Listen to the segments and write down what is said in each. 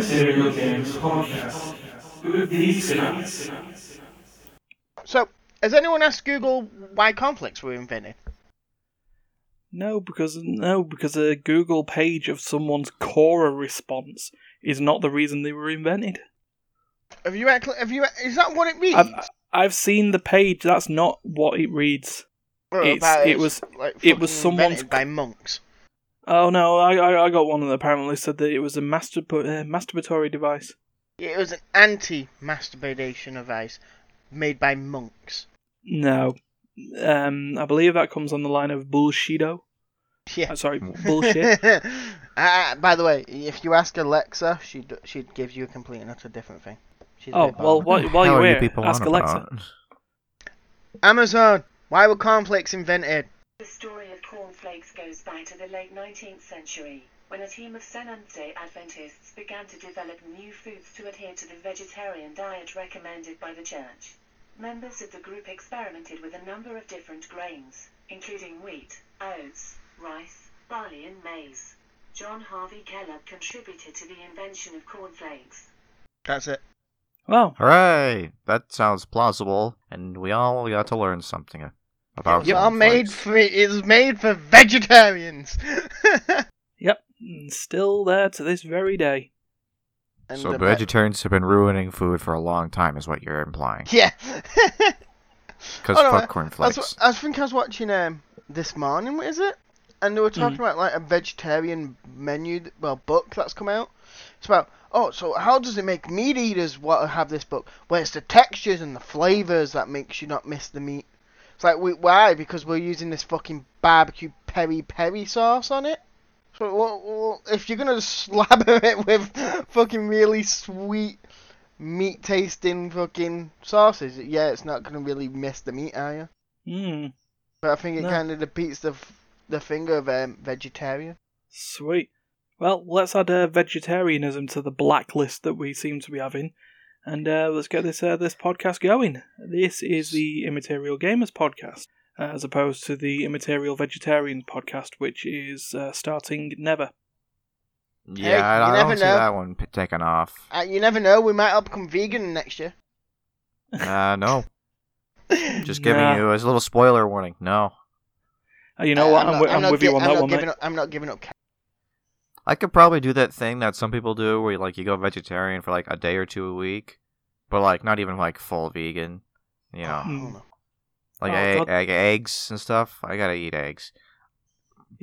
Immaterial Gamers Podcast with these guys. So, has anyone asked Google why cornflakes were invented? No, because no, because a Google page of someone's Quora response is not the reason they were invented. Have you actually? Have you? Is that what it reads? I've, I've seen the page. That's not what it reads. Or it's- it was- like, it was someone's invented by monks. Oh no, I I, I got one that apparently said that it was a masturb- uh, masturbatory device. It was an anti-masturbation device made by monks. No, um, I believe that comes on the line of bullshido. Yeah. Uh, sorry, bullshit. uh, by the way, if you ask Alexa, she'd she'd give you a complete and utter different thing. She's Oh well, bothered. while, while you're are you people ask Alexa. Amazon. Why were cornflakes invented? The story cornflakes goes back to the late 19th century, when a team of Seventh-day Adventists began to develop new foods to adhere to the vegetarian diet recommended by the church. Members of the group experimented with a number of different grains, including wheat, oats, rice, barley and maize. John Harvey Kellogg contributed to the invention of cornflakes. That's it. Well, Hooray! That sounds plausible, and we all got to learn something about It's all made cornflakes. for it's made for vegetarians. yep, still there to this very day. And So the- vegetarians have been ruining food for a long time, is what you're implying. Yeah. Because Oh, no, fuck I- cornflakes. That's what, I think I was watching um this morning. What is it? And they were talking Mm. about like a vegetarian menu, well, book that's come out. It's about oh, so how does it make meat eaters want to have this book? Well, it's the textures and the flavors that makes you not miss the meat. It's like we, why? Because we're using this fucking barbecue peri peri sauce on it. So well, well, if you're gonna slabber it with fucking really sweet meat tasting fucking sauces, yeah, it's not gonna really miss the meat, are you? Hmm, But I think it No. kind of defeats the the thing of um, vegetarian. sweet. Well, let's add uh, vegetarianism to the blacklist that we seem to be having, and uh, let's get this uh, this podcast going. This is the Immaterial Gamers podcast, uh, as opposed to the Immaterial Vegetarians podcast, which is uh, starting never. yeah, Hey, I, I never don't see that one p- taking off. Uh, you never know, we might all become vegan next year. Uh, no. Just giving Nah. you a little spoiler warning. No. Uh, you know what? I'm I'm, not- wi- I'm, not with you on I'm that one, giving mate. Up, I'm not giving up. Ca- I could probably do that thing that some people do where like you go vegetarian for like a day or two a week, but like not even like full vegan. You know, Oh, Mm. like Oh, egg, egg, eggs and stuff. I gotta eat eggs.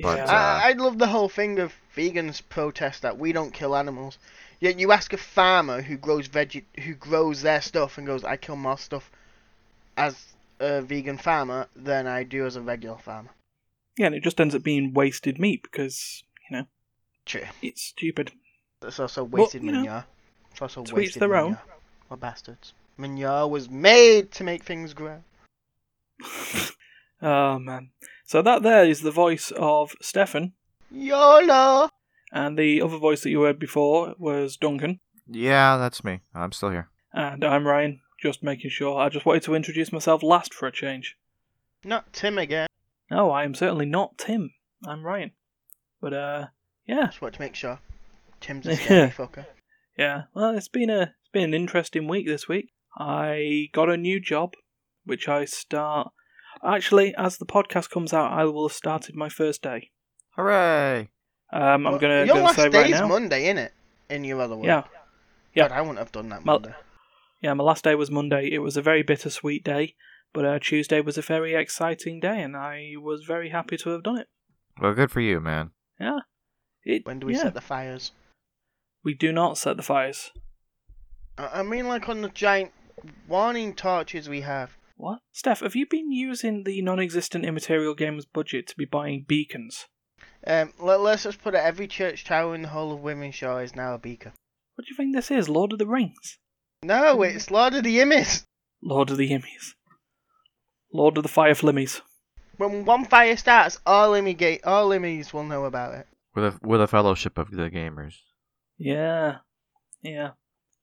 But, Yeah. uh, I, I love the whole thing of vegans protest that we don't kill animals. Yet you ask a farmer who grows veg who grows their stuff and goes, I kill more stuff as a vegan farmer than I do as a regular farmer. Yeah, and it just ends up being wasted meat because you know True. it's stupid. It's also Well, wasted you know, manure. It's also to each wasted their own. manure. What bastards. Manure was made to make things grow. oh man! So that there is the voice of Stefan, YOLO! and the other voice that you heard before was Duncan, yeah, that's me. I'm still here. and I'm Ryan. Just making sure. I just wanted to introduce myself last for a change. Not Tim again. No, I am certainly not Tim. I'm Ryan. But uh, yeah, Just want to make sure. Tim's a scary fucker. yeah. Well, it's been a it's been an interesting week this week. I got a new job, which I start. Actually, as the podcast comes out, I will have started my first day. Hooray! Um, I'm Well, gonna, Your gonna last say day's right now. Monday, innit? In your other work. Yeah, yeah. God, I wouldn't have done that Well- Monday. Yeah, my last day was Monday. It was a very bittersweet day, but uh, Tuesday was a very exciting day, and I was very happy to have done it. Well, good for you, man. Yeah. It, When do we yeah, set the fires? We do not set the fires. I I mean, like on the giant warning torches we have. What? Steph, have you been using the non existent Immaterial Games budget to be buying beacons? Um, let, let's just put it. Every church tower in the whole of Wythenshawe is now a beacon. What do you think this is? Lord of the Rings? No, it's Lord of the Immies. Lord of the Immies. Lord of the Fire Flimmies. When one fire starts, all Immy all Immies will know about it. With a with a fellowship of the gamers. Yeah. Yeah.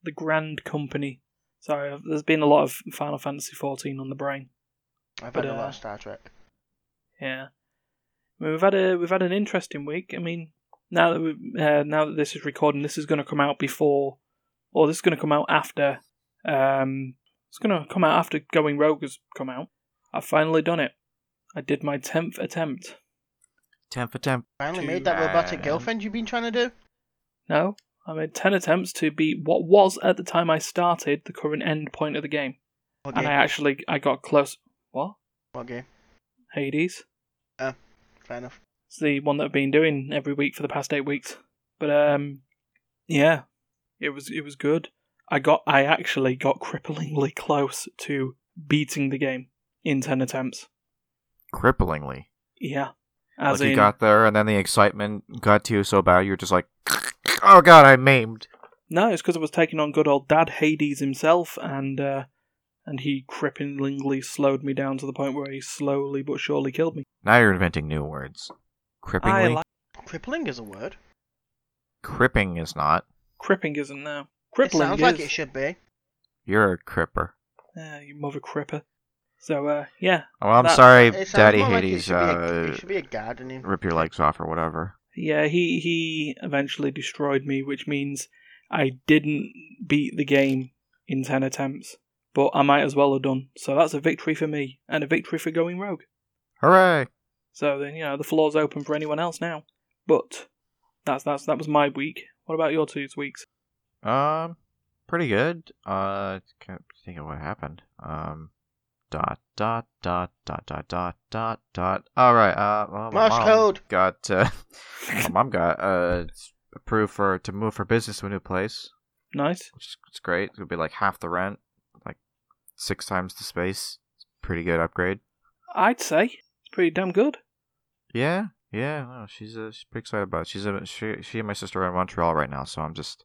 The Grand Company. Sorry, there's been a lot of Final Fantasy XIV on the brain. I've But, had a lot uh, of Star Trek. Yeah. I mean, we've had a we've had an interesting week. I mean, now that we, uh, now that this is recording, this is going to come out before, or this is going to come out after. Um, it's going to come out after Going Rogue has come out. I've finally done it. I did my tenth attempt. Temp for temp. Finally Too made that robotic bad. girlfriend you've been trying to do. No, I made ten attempts to beat what was at the time I started the current end point of the game, What and I actually I got close. What? What game? Hades. Uh, fair enough. It's the one that I've been doing every week for the past eight weeks. But um, yeah, it was it was good. I got I actually got cripplingly close to beating the game in ten attempts. Cripplingly. Yeah, as like in you got there, and then the excitement got to you so bad, you're just like, oh god, I'm maimed. no, it's because I was taking on good old Dad Hades himself, and uh, and he cripplingly slowed me down to the point where he slowly but surely killed me. Now you're inventing new words. I Cripplingly? like Crippling is a word. Cripping is not. cripping isn't now. Crippling It Crippling sounds is. like it should be. You're a cripper. Yeah, you mother cripper. So uh, yeah, Oh, I'm That- sorry, It Daddy more like Hades. should, be a, uh, it should be a gardening. rip your legs off or whatever. Yeah, he he eventually destroyed me, which means I didn't beat the game in ten attempts, but I might as well have done. So that's a victory for me and a victory for going rogue. Hooray! So then you know the floor's open for anyone else now. But that's that's that was my week. What about your two weeks? Um, pretty good. Uh, can't think of what happened. Um, dot dot dot dot dot dot dot dot. All right. Uh, well, my Morse mom code. got uh, my mom got uh approved for to move her business to a new place, Nice. which is it's great. It'll be like half the rent, like six times the space. It's a pretty good upgrade. I'd say it's pretty damn good. Yeah, yeah. No, she's uh, she's pretty excited about it. She's a, she she and my sister are in Montreal right now, so I'm just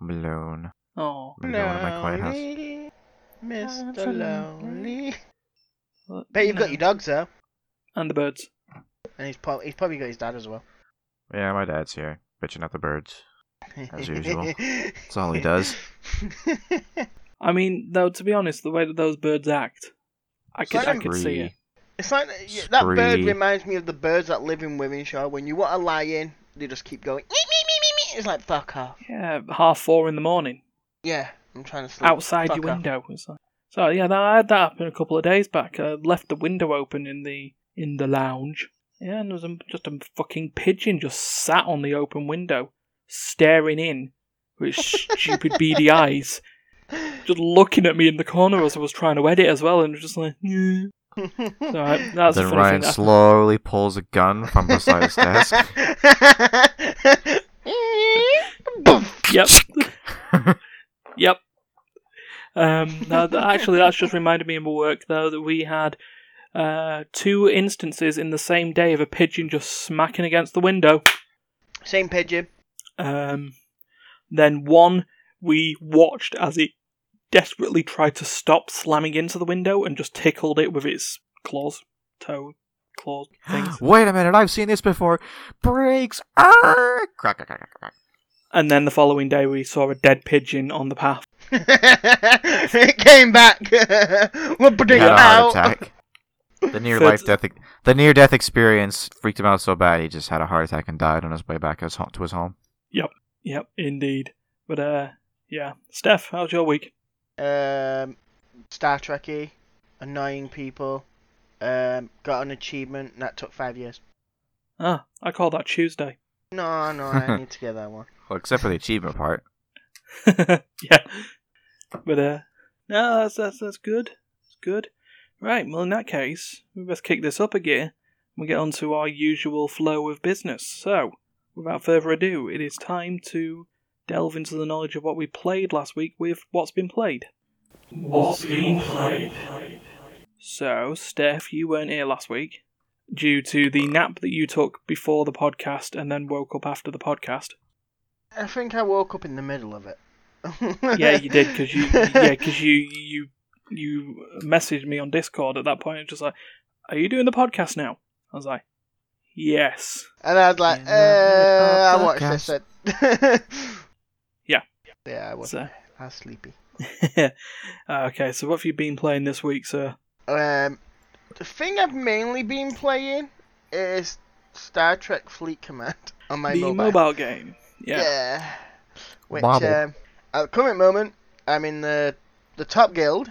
I'm alone. Oh, I'm alone in my quiet house. Lonely, Mr. Lonely. well, Bet you've got your dogs though, and the birds. and he's, prob- he's probably got his dad as well. Yeah, my dad's here, bitching at the birds. As usual. That's all he does. I mean, though, to be honest, the way that those birds act, I could, I could see it. It's like yeah, that bird reminds me of the birds that live in Wythenshawe. When you want to lie in, they just keep going. "Meep, meep, meep, meep, meep." It's like fuck off. Yeah, half four in the morning, Yeah, I'm trying to sleep. outside Fuck your off. window. It's like- So yeah, that, I had that happen a couple of days back. I left the window open in the in the lounge. Yeah, and there was a, just a fucking pigeon just sat on the open window, staring in with its stupid beady eyes, just looking at me in the corner as I was trying to edit as well, and just like, yeah. So I, that's a then funny Ryan thing. that- slowly pulls a gun from beside his desk. Yep. Yep. Um, no, th- actually, that's just reminded me of my work, though, that we had uh, two instances in the same day of a pigeon just smacking against the window. Same pigeon. Um, then one we watched as it desperately tried to stop slamming into the window and just tickled it with its claws, toe, claws things. Wait a minute, I've seen this before. Brakes. Arr! Crack, crack, crack, crack. And then the following day we saw a dead pigeon on the path. it came back. We're putting it had a out. heart attack. The near life Third- death, the near death experience freaked him out so bad he just had a heart attack and died on his way back his home, to his home. Yep, yep, indeed. But uh, yeah, Steph, how's your week? Um, Star Trekky, annoying people. Um, got an achievement and that took five years. Ah, I call that Tuesday. No, no, I need to get that one. Well, except for the achievement part. yeah, but uh, no, that's that's that's good. It's good. Right. Well, in that case, we best kick this up a gear and we get on to our usual flow of business. So, without further ado, it is time to delve into the knowledge of what we played last week with what's been played. What's being played? So, Steph, you weren't here last week due to the nap that you took before the podcast and then woke up after the podcast. I think I woke up in the middle of it. Yeah, you did because you yeah because you you you messaged me on Discord at that point. Just like, are you doing the podcast now? I was like, yes. And I was like, Yeah, uh, I watched this. At... Yeah. Yeah, I was. So, I was sleepy. okay, so what have you been playing this week, sir? Um, the thing I've mainly been playing is Star Trek Fleet Command on my the mobile. mobile game. Yeah. Yeah. Which um, at the current moment, I'm in the the top guild.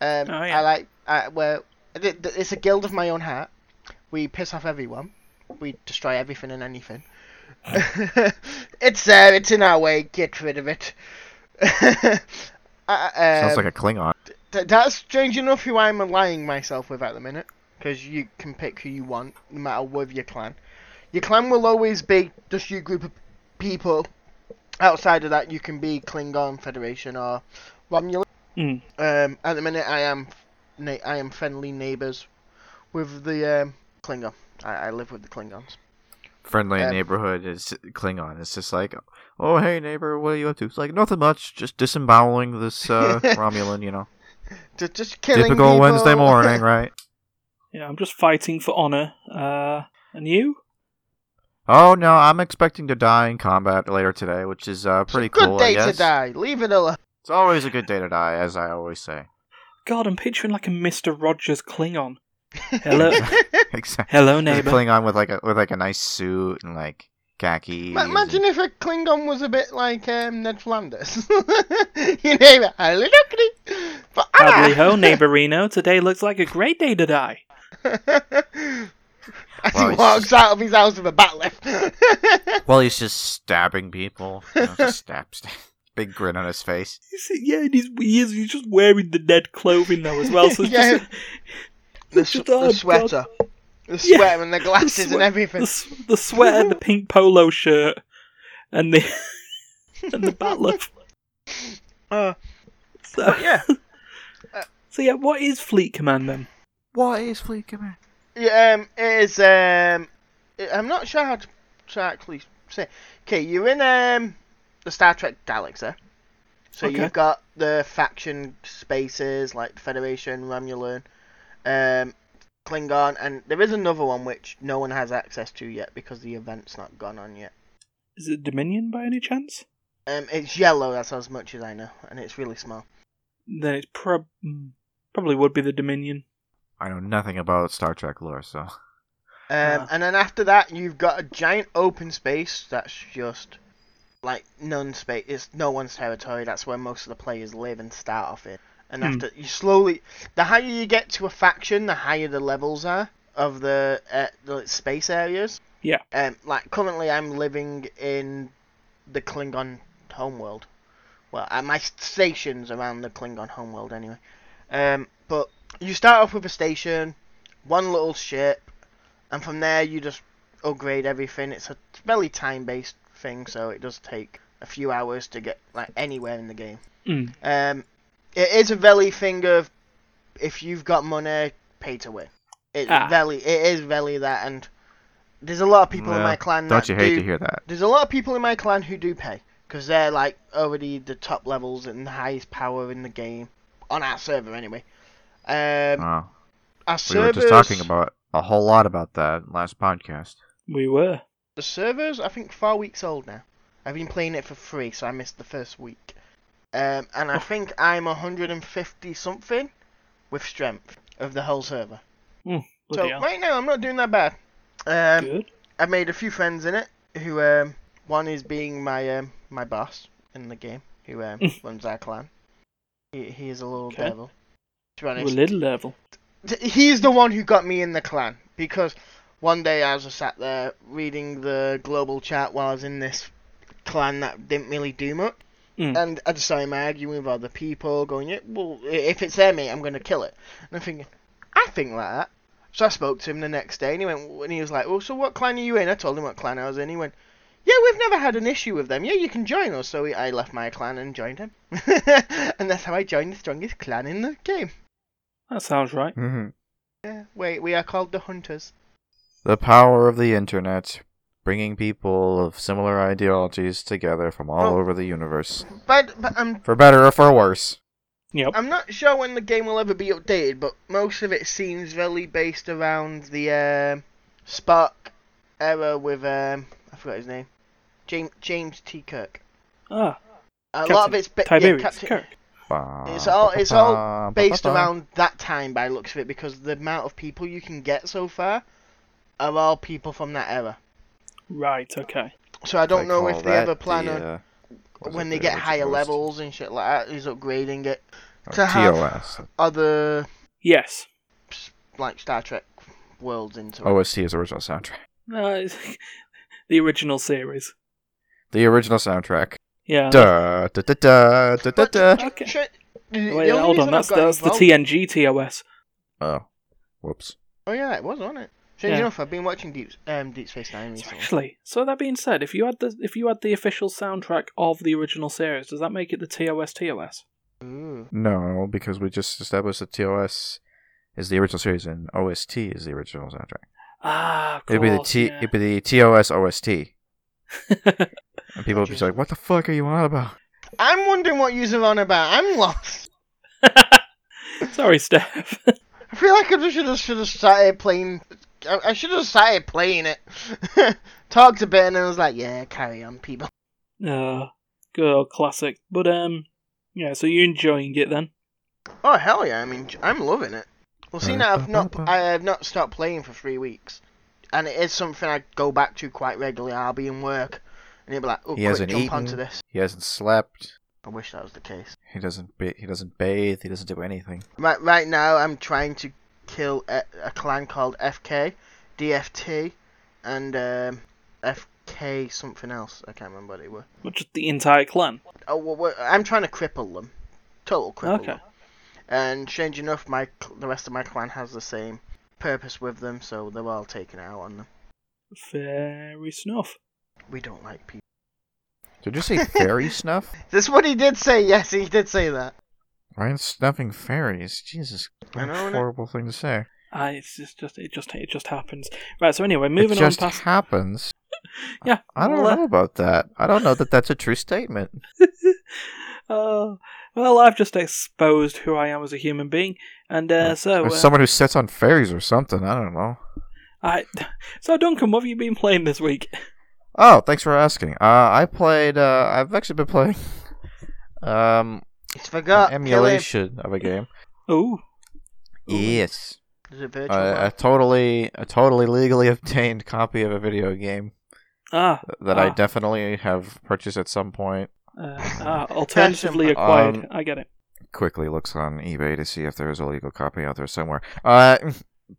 Um, Oh, yeah. I like I, well, it's a guild of my own heart. We piss off everyone. We destroy everything and anything. it's there. It's in our way. Get rid of it. I- Sounds um, like a Klingon. Th- that's strange enough who I'm aligning myself with at the minute. Because you can pick who you want, no matter with your clan. Your clan will always be just your group of people. Outside of that, you can be Klingon, Federation, or Romulan. Mm. Um, at the minute, I am na- I am friendly neighbours with the um, Klingon. I-, I live with the Klingons. Friendly um, neighborhood is Klingon. It's just like, oh hey neighbor, what are you up to? It's like nothing much, just disemboweling this uh, Romulan, you know. Just, just killing Typical people. Wednesday morning, right? Yeah, I'm just fighting for honor. Uh, and you? Oh no, I'm expecting to die in combat later today, which is uh, pretty Good cool. day I to die. Leave it alone. It's always a good day to die, as I always say. God, I'm picturing like a Mister Rogers Klingon. Hello, exactly. hello, Just neighbor. Klingon with like a with like a nice suit and like khakis. Ma- Imagine if a Klingon was a bit like um, Ned Flanders. you name it. Hello, kitty. For Howdy Anna. ho, neighborino. Today looks like a great day to die. As Well, he walks just- out of his house with a bat'leth. Well, he's just stabbing people. You know, just stab, stab. Big grin on his face. You see- Yeah, and he's, he is, he's just wearing the dead clothing though as well. So Yeah. just, the, it's s- just, the oh, God. sweater. The Yeah, sweater and the glasses the and everything. the, the sweater, the pink polo shirt, and the and the bat'leth. Uh, So, but yeah. so yeah, what is Fleet Command then? What is Fleet Command? Yeah, um, it is. Um, I'm not sure how to, to actually say. Okay, you're in um the Star Trek galaxy. So Okay. you've got the faction spaces like Federation, Romulan, um, Klingon, and there is another one which no one has access to yet because the event's not gone on yet. Is it Dominion by any chance? Um, it's yellow. That's as much as I know, and it's really small. Then it's prob- mm, probably would be the Dominion. I know nothing about Star Trek lore, so Um, Yeah. And then after that, you've got a giant open space that's just like none space. It's no one's territory. That's where most of the players live and start off in. And Hmm. after you slowly, the higher you get to a faction, the higher the levels are of the uh, the space areas. Yeah. Um, like currently, I'm living in the Klingon homeworld. Well, at my stations around the Klingon homeworld, anyway. Um, but you start off with a station, one little ship, and from there you just upgrade everything. It's a fairly time-based thing, so it does take a few hours to get like anywhere in the game. Mm. Um, it is a very thing of if you've got money, pay to win. It's Ah. very, it is very that, and there's a lot of people in my clan. don't that you hate do, to hear that? There's a lot of people in my clan who do pay because they're like already the top levels and the highest power in the game on our server anyway. Um, Oh, our we servers, were just talking about a whole lot about that last podcast. We were. the servers. I think four weeks old now. I've been playing it for free, so I missed the first week. Um, and I Oh. think I'm 150 something with strength of the whole server. So hell. right now I'm not doing that bad. Um, Good. I made a few friends in it. Who um, one is being my um, my boss in the game. Who um, runs our clan. He he is a little Okay. devil. To be honest, little level. He's the one who got me in the clan because one day I was just sat there reading the global chat while I was in this clan that didn't really do much, Mm. and I just saw him arguing with other people, going, "Yeah, well, if it's their mate, I'm gonna kill it." And I'm thinking, I think like that. So I spoke to him the next day, and he went, and he was like, "Well, so what clan are you in?" I told him what clan I was in. He went, "Yeah, we've never had an issue with them. Yeah, you can join us." So I left my clan and joined him, and that's how I joined the strongest clan in the game. That sounds right. hmm Yeah, wait, we are called the Hunters. The power of the internet, bringing people of similar ideologies together from all Oh. over the universe, But, but I'm for better or for worse. Yep. I'm not sure when the game will ever be updated, but most of it seems really based around the um, Spock era with um, I forgot his name, James James T. Kirk. Ah, A lot of it's ba- yeah, Captain- Kirk. It's all- it's all based around that time by looks of it because the amount of people you can get so far are all people from that era. Right. Okay. So I don't know if they that ever plan the, on uh, was when they get higher OST? levels and shit like that, he's upgrading it Or to have- other Yes. like Star Trek worlds into it. OST is original soundtrack. No, it's the original series. The original soundtrack. Yeah. Da da da da da da da. Okay. Sh- Wait, hold on. reason That's I've that's the involved- TNG TOS. Oh, whoops. Oh yeah, it was, wasn't it? Strange Yeah. enough, I've been watching Deep um, Deep Space Nine So recently. actually, so that being said, if you had the if you had the official soundtrack of the original series, does that make it the TOS TOS? Ooh. No, because we just established that TOS is the original series and OST is the original soundtrack. Ah, of It'd be the course, T. yeah. It'd be the TOS OST, and people would be like, "What the fuck are you on about?" I'm wondering what you're on about. I'm lost. Sorry, Steph. I feel like I should have should have started playing. I, I should have started playing it. Talked a bit and I was like, yeah, carry on, people. uh, good old classic. But um, yeah. So you're enjoying it then? Oh hell yeah! I mean, I'm loving it. Well, see now I've not I have not stopped playing for three weeks, and it is something I go back to quite regularly. I'll be in work, and you'll be like, oh, He quick, hasn't jump eaten. onto this. He hasn't slept. I wish that was the case. He doesn't. Ba- he doesn't bathe. He doesn't do anything. Right, right now I'm trying to kill a, a clan called FK, DFT, and um, FK something else. I can't remember what they were. Or just the entire clan? Oh, well, well, I'm trying to cripple them. Total cripple Okay. them. And strange enough, my the rest of my clan has the same purpose with them, so they're all taken out on them. Fairy snuff. We don't like people. Did you say fairy snuff? This is what he did say. Yes, he did say that. Ryan snuffing fairies. Jesus, I what know, a innit? horrible thing to say. Ah, it's just, just it just it just happens. Right. So anyway, moving it just on past. happens. Yeah, I don't well, uh, know about that. I don't know that that's a true statement. Oh, well, I've just exposed who I am as a human being, and uh, so Or uh, someone who sits on fairies or something. I don't know. I. So Duncan, what have you been playing this week? Oh, thanks for asking. Uh, I played. Uh, I've actually been playing. Um, He's forgot. an Kill emulation of a game. Oh, Yes, Is it virtual? uh, a totally, a totally legally obtained copy of a video game ah, that I Ah. definitely have purchased at some point. uh, ah alternatively Um, acquired. I get it. quickly looks on eBay to see if there's a legal copy out there somewhere. Uh,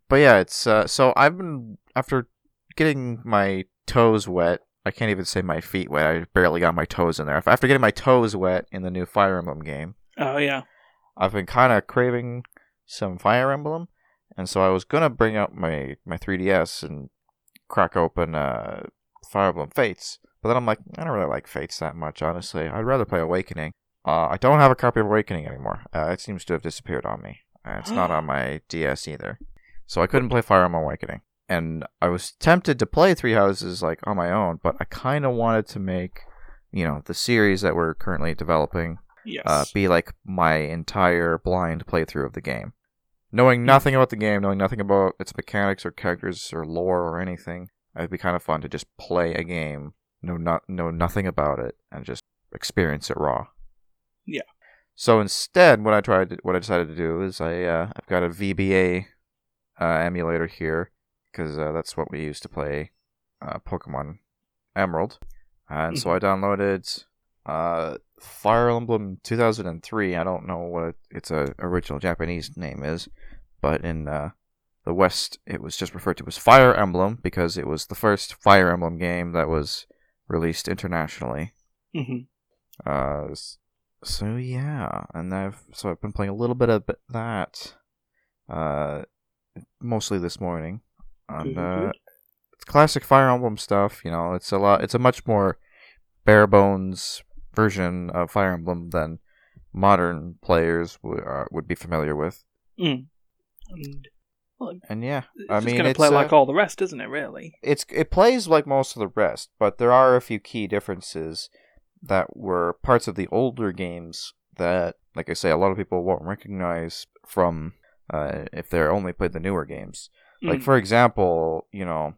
but yeah, it's uh, so I've been after getting my toes wet. I can't even say my feet wet. I barely got my toes in there. After getting my toes wet in the new Fire Emblem game, Oh yeah. I've been kind of craving some Fire Emblem, and so I was gonna bring out my my 3DS and crack open uh, Fire Emblem Fates. But then I'm like, I don't really like Fates that much, honestly. I'd rather play Awakening. Uh, I don't have a copy of Awakening anymore. Uh, it seems to have disappeared on me. Uh, it's not on my DS either, so I couldn't play Fire Emblem Awakening. And I was tempted to play Three Houses like on my own, but I kind of wanted to make, you know, the series that we're currently developing Yes. uh, be like my entire blind playthrough of the game. Knowing nothing about the game, knowing nothing about its mechanics or characters or lore or anything, it'd be kind of fun to just play a game, know not know nothing about it, and just experience it raw. Yeah. So instead, what I tried, to, what I decided to do is I uh, I've got a VBA uh, emulator here because uh, that's what we used to play uh, Pokemon Emerald, and so I downloaded uh, Fire Emblem 2003. I don't know what its uh, original Japanese name is, but in uh, the West, it was just referred to as Fire Emblem because it was the first Fire Emblem game that was released internationally. hmm Uh, so yeah, and I've so I've been playing a little bit of that, uh, mostly this morning, and Good, uh, it's classic Fire Emblem stuff. You know, it's a lot. It's a much more bare bones version of Fire Emblem than modern players would uh, would be familiar with. Mm. And well, And yeah, it's I just mean, going to it's play like all the rest, isn't it? Really? it's it plays like most of the rest, but there are a few key differences that were parts of the older games that, like I say, a lot of people won't recognize from uh, if they're only played the newer games. Like Mm. for example, you know,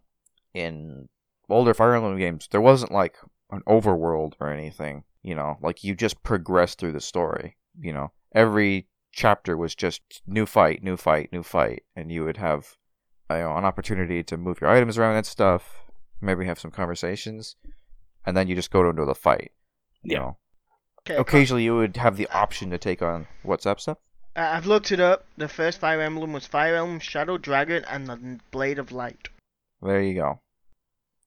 in older Fire Emblem games, there wasn't like an overworld or anything. You know, like you just progress through the story. You know, every chapter was just new fight, new fight, new fight, and you would have you know, an opportunity to move your items around and stuff. Maybe have some conversations, and then you just go into the fight. You Yeah. know, Okay, occasionally you would have the option to take on what's up stuff. Uh, I've looked it up. The first Fire Emblem was Fire Emblem, Shadow Dragon, and the Blade of Light. There you go.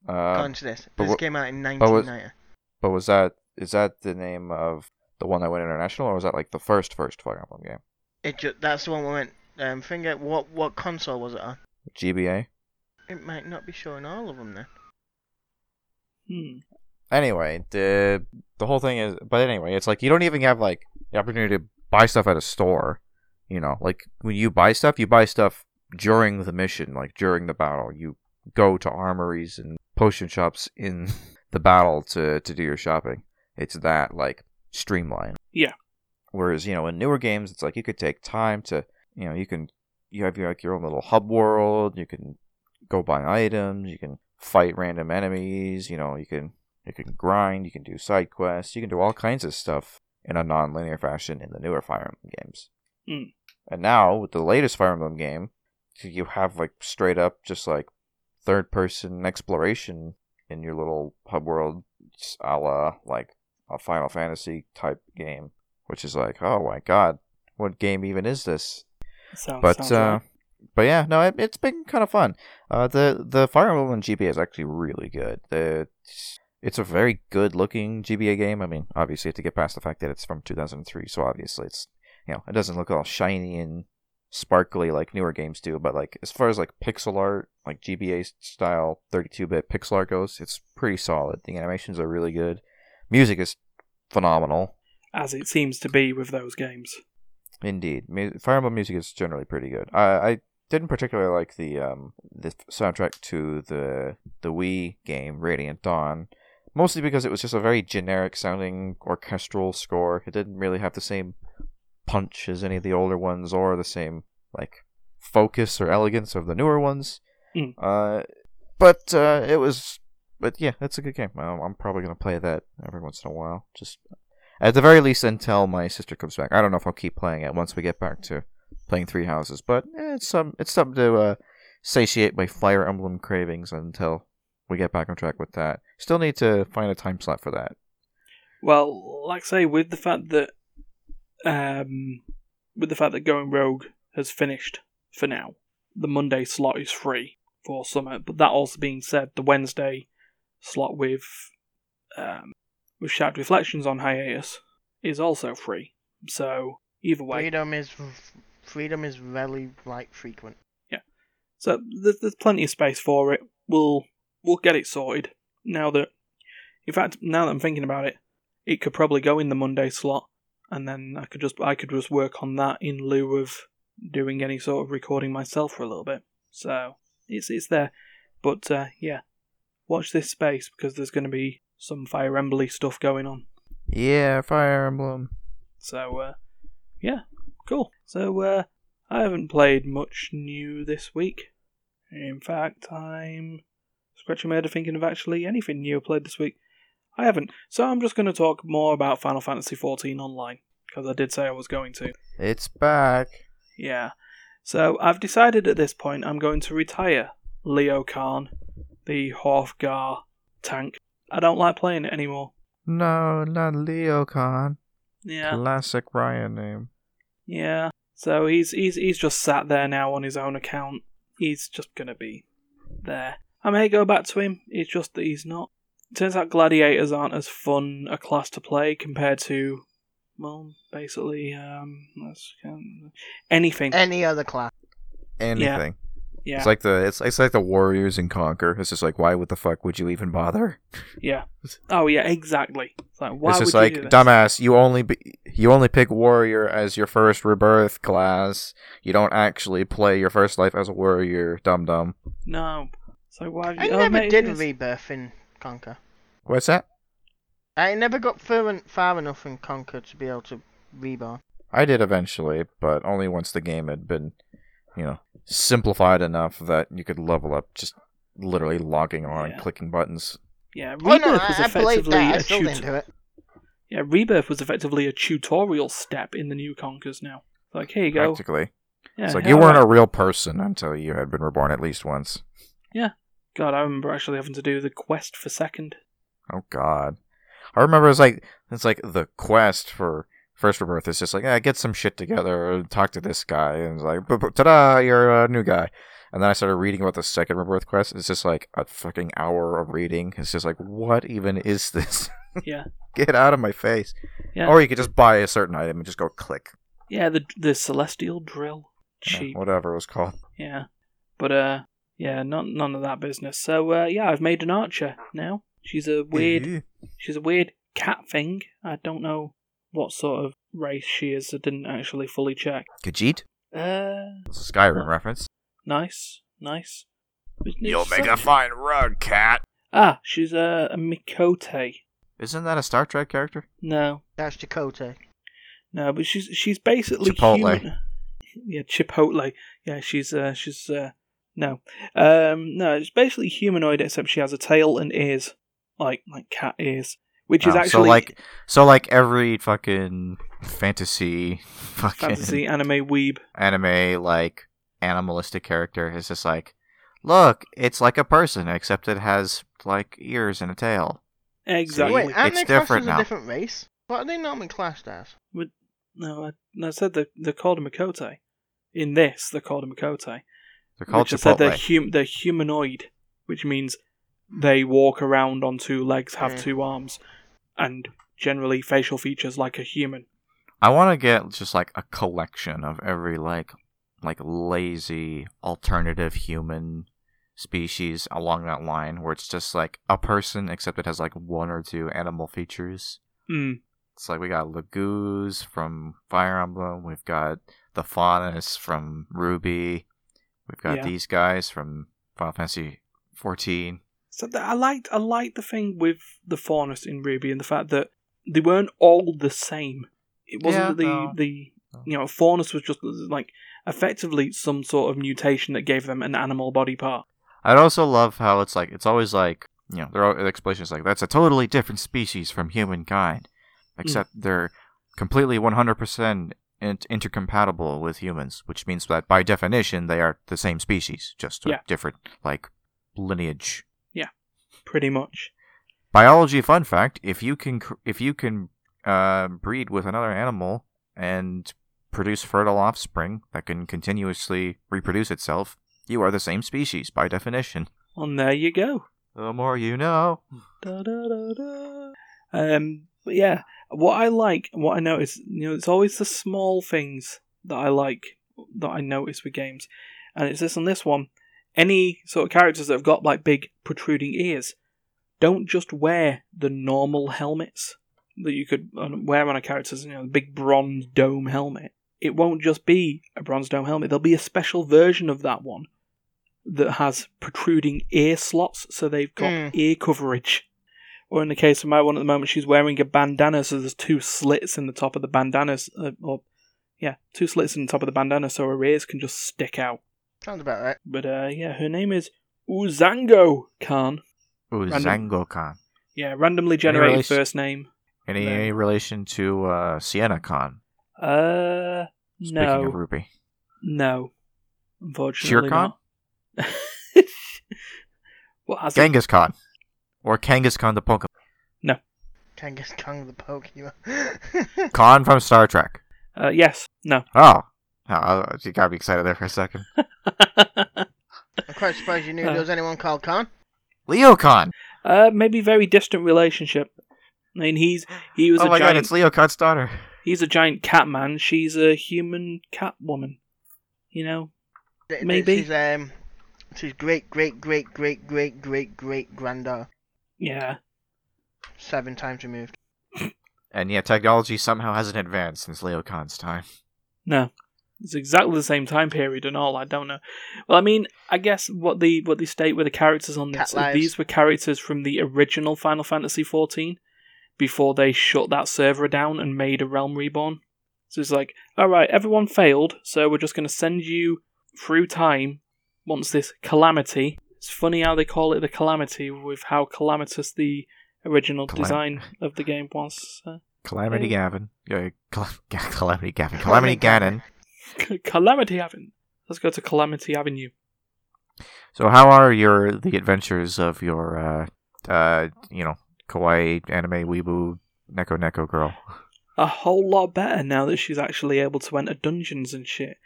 Uh, According to this, but this what- came out in but was- 1990. but was that is that the name of the one that went international, or was that like the first first Fire Emblem game? It ju- that's the one we went. Um, finger. What what console was it on? GBA. It might not be showing all of them then. Hmm. Anyway, the the whole thing is, but anyway, it's like you don't even have like the opportunity to buy stuff at a store. You know, like when you buy stuff, you buy stuff during the mission, like during the battle. You go to armories and potion shops in the battle to to do your shopping. It's that like streamlined. Yeah. Whereas you know in newer games, it's like you could take time to you know you can you have your like your own little hub world. You can go buy items. You can fight random enemies. You know you can you can grind. You can do side quests. You can do all kinds of stuff in a non-linear fashion in the newer Fire Emblem games. Mm. And now with the latest Fire Emblem game, you have like straight up just like third person exploration in your little hub world, a la like a Final Fantasy type game, which is like, oh my god, what game even is this? Sounds, But sounds uh, right. but yeah, no, it, it's been kind of fun. Uh, the the Fire Emblem GBA is actually really good. The it's a very good looking GBA game. I mean, obviously, you have to get past the fact that it's from 2003, so obviously it's you know it doesn't look all shiny and sparkly like newer games do. But like as far as like pixel art, like GBA style 32-bit pixel art goes, it's pretty solid. The animations are really good. Music is phenomenal. as it seems to be with those games. Indeed, Fire Emblem music is generally pretty good. I, I didn't particularly like the um the soundtrack to the the Wii game Radiant Dawn, mostly because it was just a very generic sounding orchestral score. It didn't really have the same punch as any of the older ones, or the same like focus or elegance of the newer ones. Mm. Uh, but uh, it was, but yeah, it's a good game. I'm, I'm probably gonna play that every once in a while. Just at the very least until my sister comes back. I don't know if I'll keep playing it once we get back to playing Three Houses, but eh, it's some it's something to uh, satiate my Fire Emblem cravings until we get back on track with that. Still need to find a time slot for that. Well, like I say, with the fact that um, with the fact that Going Rogue has finished for now, the Monday slot is free for summer. But that also being said, the Wednesday slot with um, with Shadow Reflections on hiatus is also free. So either way, Freedom is freedom is very like frequent. Yeah, so there's, there's plenty of space for it. We'll we'll get it sorted. Now that, in fact, now that I'm thinking about it, it could probably go in the Monday slot, and then I could just I could just work on that in lieu of doing any sort of recording myself for a little bit. So it's it's there, but uh, yeah, watch this space because there's going to be some Fire Emblem stuff going on. Yeah, Fire Emblem. So uh, yeah, cool. So uh, I haven't played much new this week. In fact, I'm scratching my head thinking of actually anything new I played this week. I haven't. So I'm just going to talk more about Final Fantasy XIV Online because I did say I was going to. It's back. Yeah. So I've decided at this point I'm going to retire Leo Khan, the Hrothgar tank. I don't like playing it anymore. No, not Leo Khan. Yeah. Classic Ryan name. Yeah. So he's he's he's just sat there now on his own account. He's just gonna be there. I may go back to him. It's just that he's not. Turns out gladiators aren't as fun a class to play compared to, well, basically, um, let's, um, anything. Any other class. Anything. Yeah, yeah. It's like the it's it's like the Warriors in Conquer. It's just like why would the fuck would you even bother? yeah. Oh yeah, exactly. It's like why it's would just you like do this? dumbass. You only be, you only pick Warrior as your first rebirth class. You don't actually play your first life as a Warrior. Dum dum. No. So why? Have I oh, never mate, did it's- rebirth in Conquer. What's that? I never got far, en- far enough in Conquer to be able to reborn. I did eventually, but only once the game had been, you know, simplified enough that you could level up just literally logging on, Yeah. clicking buttons. Yeah, Oh rebirth no, was I, I believe effectively that. I a still tut- didn't do it. Yeah, Rebirth was effectively a tutorial step in the new Conkers now. Like, here you go. Practically. Yeah, it's like yeah, you weren't right. a real person until you had been reborn at least once. God, I remember actually having to do the quest for second. Oh God, I remember it's like it's like the quest for first rebirth. It's just like yeah, get some shit together, talk to this guy, and it's like "Bu- bu- ta-da, you're a new guy. And then I started reading about the second rebirth quest. It's just like a fucking hour of reading. It's just like, what even is this? Yeah, Get out of my face. yeah, Or you could just buy a certain item and just go click. yeah. The the celestial drill, Yeah, cheap. whatever it was called. Yeah, but uh, yeah, none none of that business. So uh, yeah, I've made an archer now. She's a weird, she's a weird cat thing. I don't know what sort of race she is. I didn't actually fully check. Khajiit? Uh, It's a Skyrim reference. nice, nice. You'll make a fine rug, cat. Ah, she's a, a Miqo'te. Isn't that a Star Trek character? No, That's Chakotay. no, but she's she's basically Chipotle. human. Yeah, Chipotle. Yeah, she's uh she's uh no. Um no, it's basically humanoid except she has a tail and ears. Like like cat ears. Which is Oh, actually so like so like every fucking fantasy fucking fantasy anime weeb. anime like animalistic character is just like look, it's like a person except it has like ears and a tail. Exactly. Wait, aren't It's they classed different as now. a different race? What are they normally classed as? no, I, no, I said they they're called a Miqo'te. In this, they're called a Miqo'te. They're called which I said they're Chipotle. hum- they're humanoid, which means they walk around on two legs, have Yeah. two arms, and generally facial features like a human. I want to get just like a collection of every like like lazy alternative human species along that line where it's just like a person except it has like one or two animal features. Mm. It's like we got Laguz from Fire Emblem, we've got the Faunus from RWBY, We've got yeah. these guys from Final Fantasy 14. So the, I liked I liked the thing with the Faunus in RWBY and the fact that they weren't all the same. It wasn't yeah, that the no. the you know Faunus was just like effectively some sort of mutation that gave them an animal body part. I'd also love how it's like it's always like you know their explanation is like that's a totally different species from humankind, mm. except mm. they're completely 100% int- intercompatible with humans, which means that by definition they are the same species, just yeah. different like lineage. Yeah, pretty much. Biology fun fact: if you can cr- if you can uh, breed with another animal and produce fertile offspring that can continuously reproduce itself, you are the same species by definition. Well, there you go. The more you know. Da, da, da, um, but yeah, what I like, what I notice, you know, it's always the small things that I like that I notice with games, and it's this and this one. Any sort of characters that have got like big protruding ears, don't just wear the normal helmets that you could uh, wear on a character's, you know, the big bronze dome helmet. It won't just be a bronze dome helmet. There'll be a special version of that one that has protruding ear slots, so they've got Hmm. ear coverage. Or in the case of my one at the moment, she's wearing a bandana, so there's two slits in the top of the bandana, uh, or yeah, two slits in the top of the bandana, so her ears can just stick out. Sounds about right. But uh, yeah, her name is Uzango Khan. Ooh, Random- Zangokan. Yeah, randomly generated relation- first name. Any, No. any relation to uh, Sienna Khan? Uh, Speaking no, of RWBY. no, unfortunately Shere Khan? not. what has it? Genghis Khan. Or Kangaskhan the Pokemon. No. Kangas Kong the Pokemon. Khan from Star Trek. Uh, yes, no. Oh. Oh, you got me excited there for a second. I'm quite surprised you knew Uh. there was anyone called Khan. Leo Khan. uh, maybe very distant relationship. I mean, he's he was Oh a my giant. god, it's Leo Khan's daughter. He's a giant cat man. She's a human cat woman. You know? Th- th- Maybe. She's, um, she's great, great, great, great, great, great, great granddaughter. Yeah. Seven times removed. And yet, technology somehow hasn't advanced since Leo Khan's time. No. It's exactly the same time period and all. I don't know. Well, I mean, I guess what the what they state with the characters on this, these were characters from the original Final Fantasy XIV before they shut that server down and made a Realm Reborn. So it's like, all right, everyone failed, so we're just going to send you through time once this calamity. It's funny how they call it the calamity with how calamitous the original Calam- design of the game was. Uh, Calamity Hey. Gavin. Yeah, Cal- Calamity Gavin. Calamity Ganon. Calamity Gavin. Let's go to Calamity Avenue. So how are your the adventures of your uh uh you know kawaii anime weebu neko neko girl? A whole lot better now that she's actually able to enter dungeons and shit.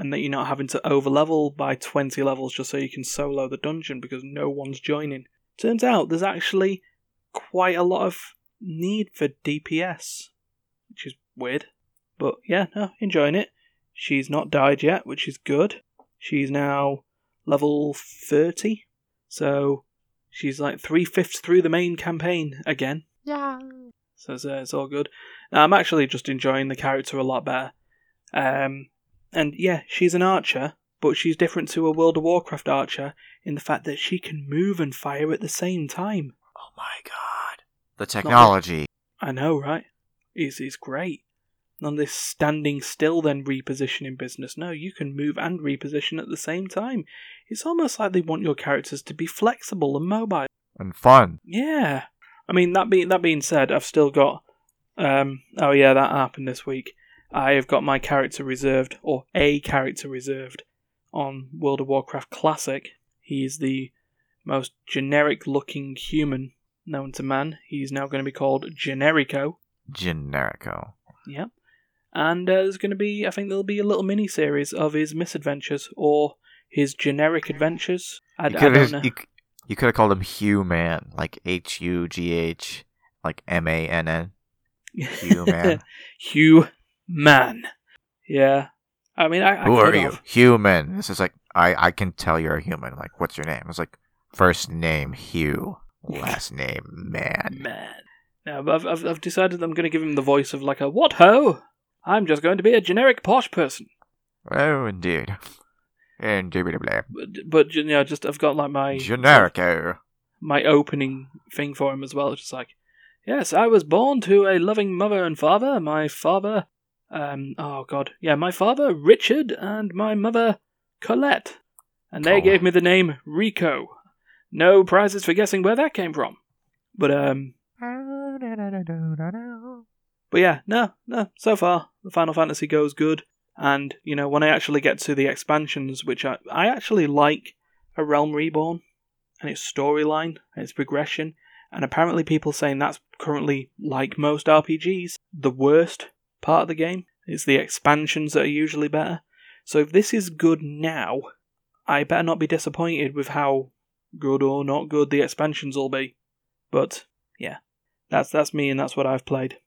And that you're not having to overlevel by 20 levels just so you can solo the dungeon because no one's joining. Turns out there's actually quite a lot of need for DPS, which is weird. But yeah, no, enjoying it. She's not died yet, which is good. She's now level 30, so she's like three fifths through the main campaign again. Yeah. So it's, uh, it's all good. Now, I'm actually just enjoying the character a lot better. Um, and yeah, she's an archer, but she's different to a World of Warcraft archer in the fact that she can move and fire at the same time. Oh my god. The technology. I know, right? It's, it's great. None of this standing still then repositioning business. No, you can move and reposition at the same time. It's almost like they want your characters to be flexible and mobile. And fun. Yeah. I mean that being that being said, I've still got um oh yeah, that happened this week. I have got my character reserved or a character reserved on World of Warcraft Classic. He is the most generic looking human known to man. He's now going to be called Generico. Generico. Yep. And uh, there's going to be, I think there'll be a little mini series of his misadventures or his generic adventures. I, You I could have you, you could have called him Hugh Man, like H U G H, like M A N N. Hugh Man. Hugh Man. Yeah. I mean, I, I Who are you? have. Human. This is like I I can tell you're a human. Like, what's your name? It's like first name Hugh, last name Man. Man. No, but I've, I've, I've decided I'm going to give him the voice of like a what ho? I'm just going to be a generic posh person. Oh, indeed. Indubitably. But, but you know, just I've got like my Generico. Oh. my opening thing for him as well. Just like, yes, I was born to a loving mother and father. My father, um, oh god, yeah, my father Richard and my mother Colette, and they Oh. gave me the name Rico. No prizes for guessing where that came from. But um, but yeah, no, no. So far, the Final Fantasy goes good, and you know when I actually get to the expansions, which I I actually like a Realm Reborn and its storyline and its progression, and apparently people saying that's currently like most RPGs, the worst part of the game. It's the expansions that are usually better. So if this is good now, I better not be disappointed with how good or not good the expansions will be. But yeah, that's that's me and that's what I've played.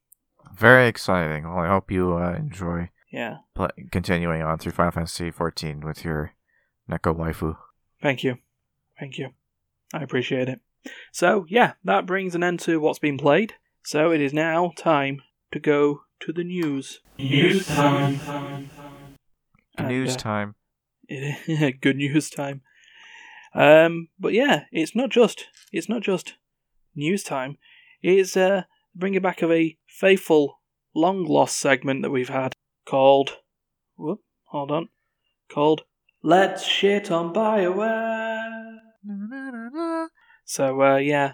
Very exciting. Well, I hope you uh, enjoy Yeah. continuing on through Final Fantasy XIV with your Neko waifu. Thank you. Thank you. I appreciate it. So, yeah, that brings an end to what's been played. So, it is now time to go to the news. News time. And, News uh, time. good news time. Um, but yeah, it's not just it's not just news time. It's uh, bringing back of a faithful, long lost segment that we've had called. Whoop, hold on. Called Let's Shit on Bioware. So uh, yeah,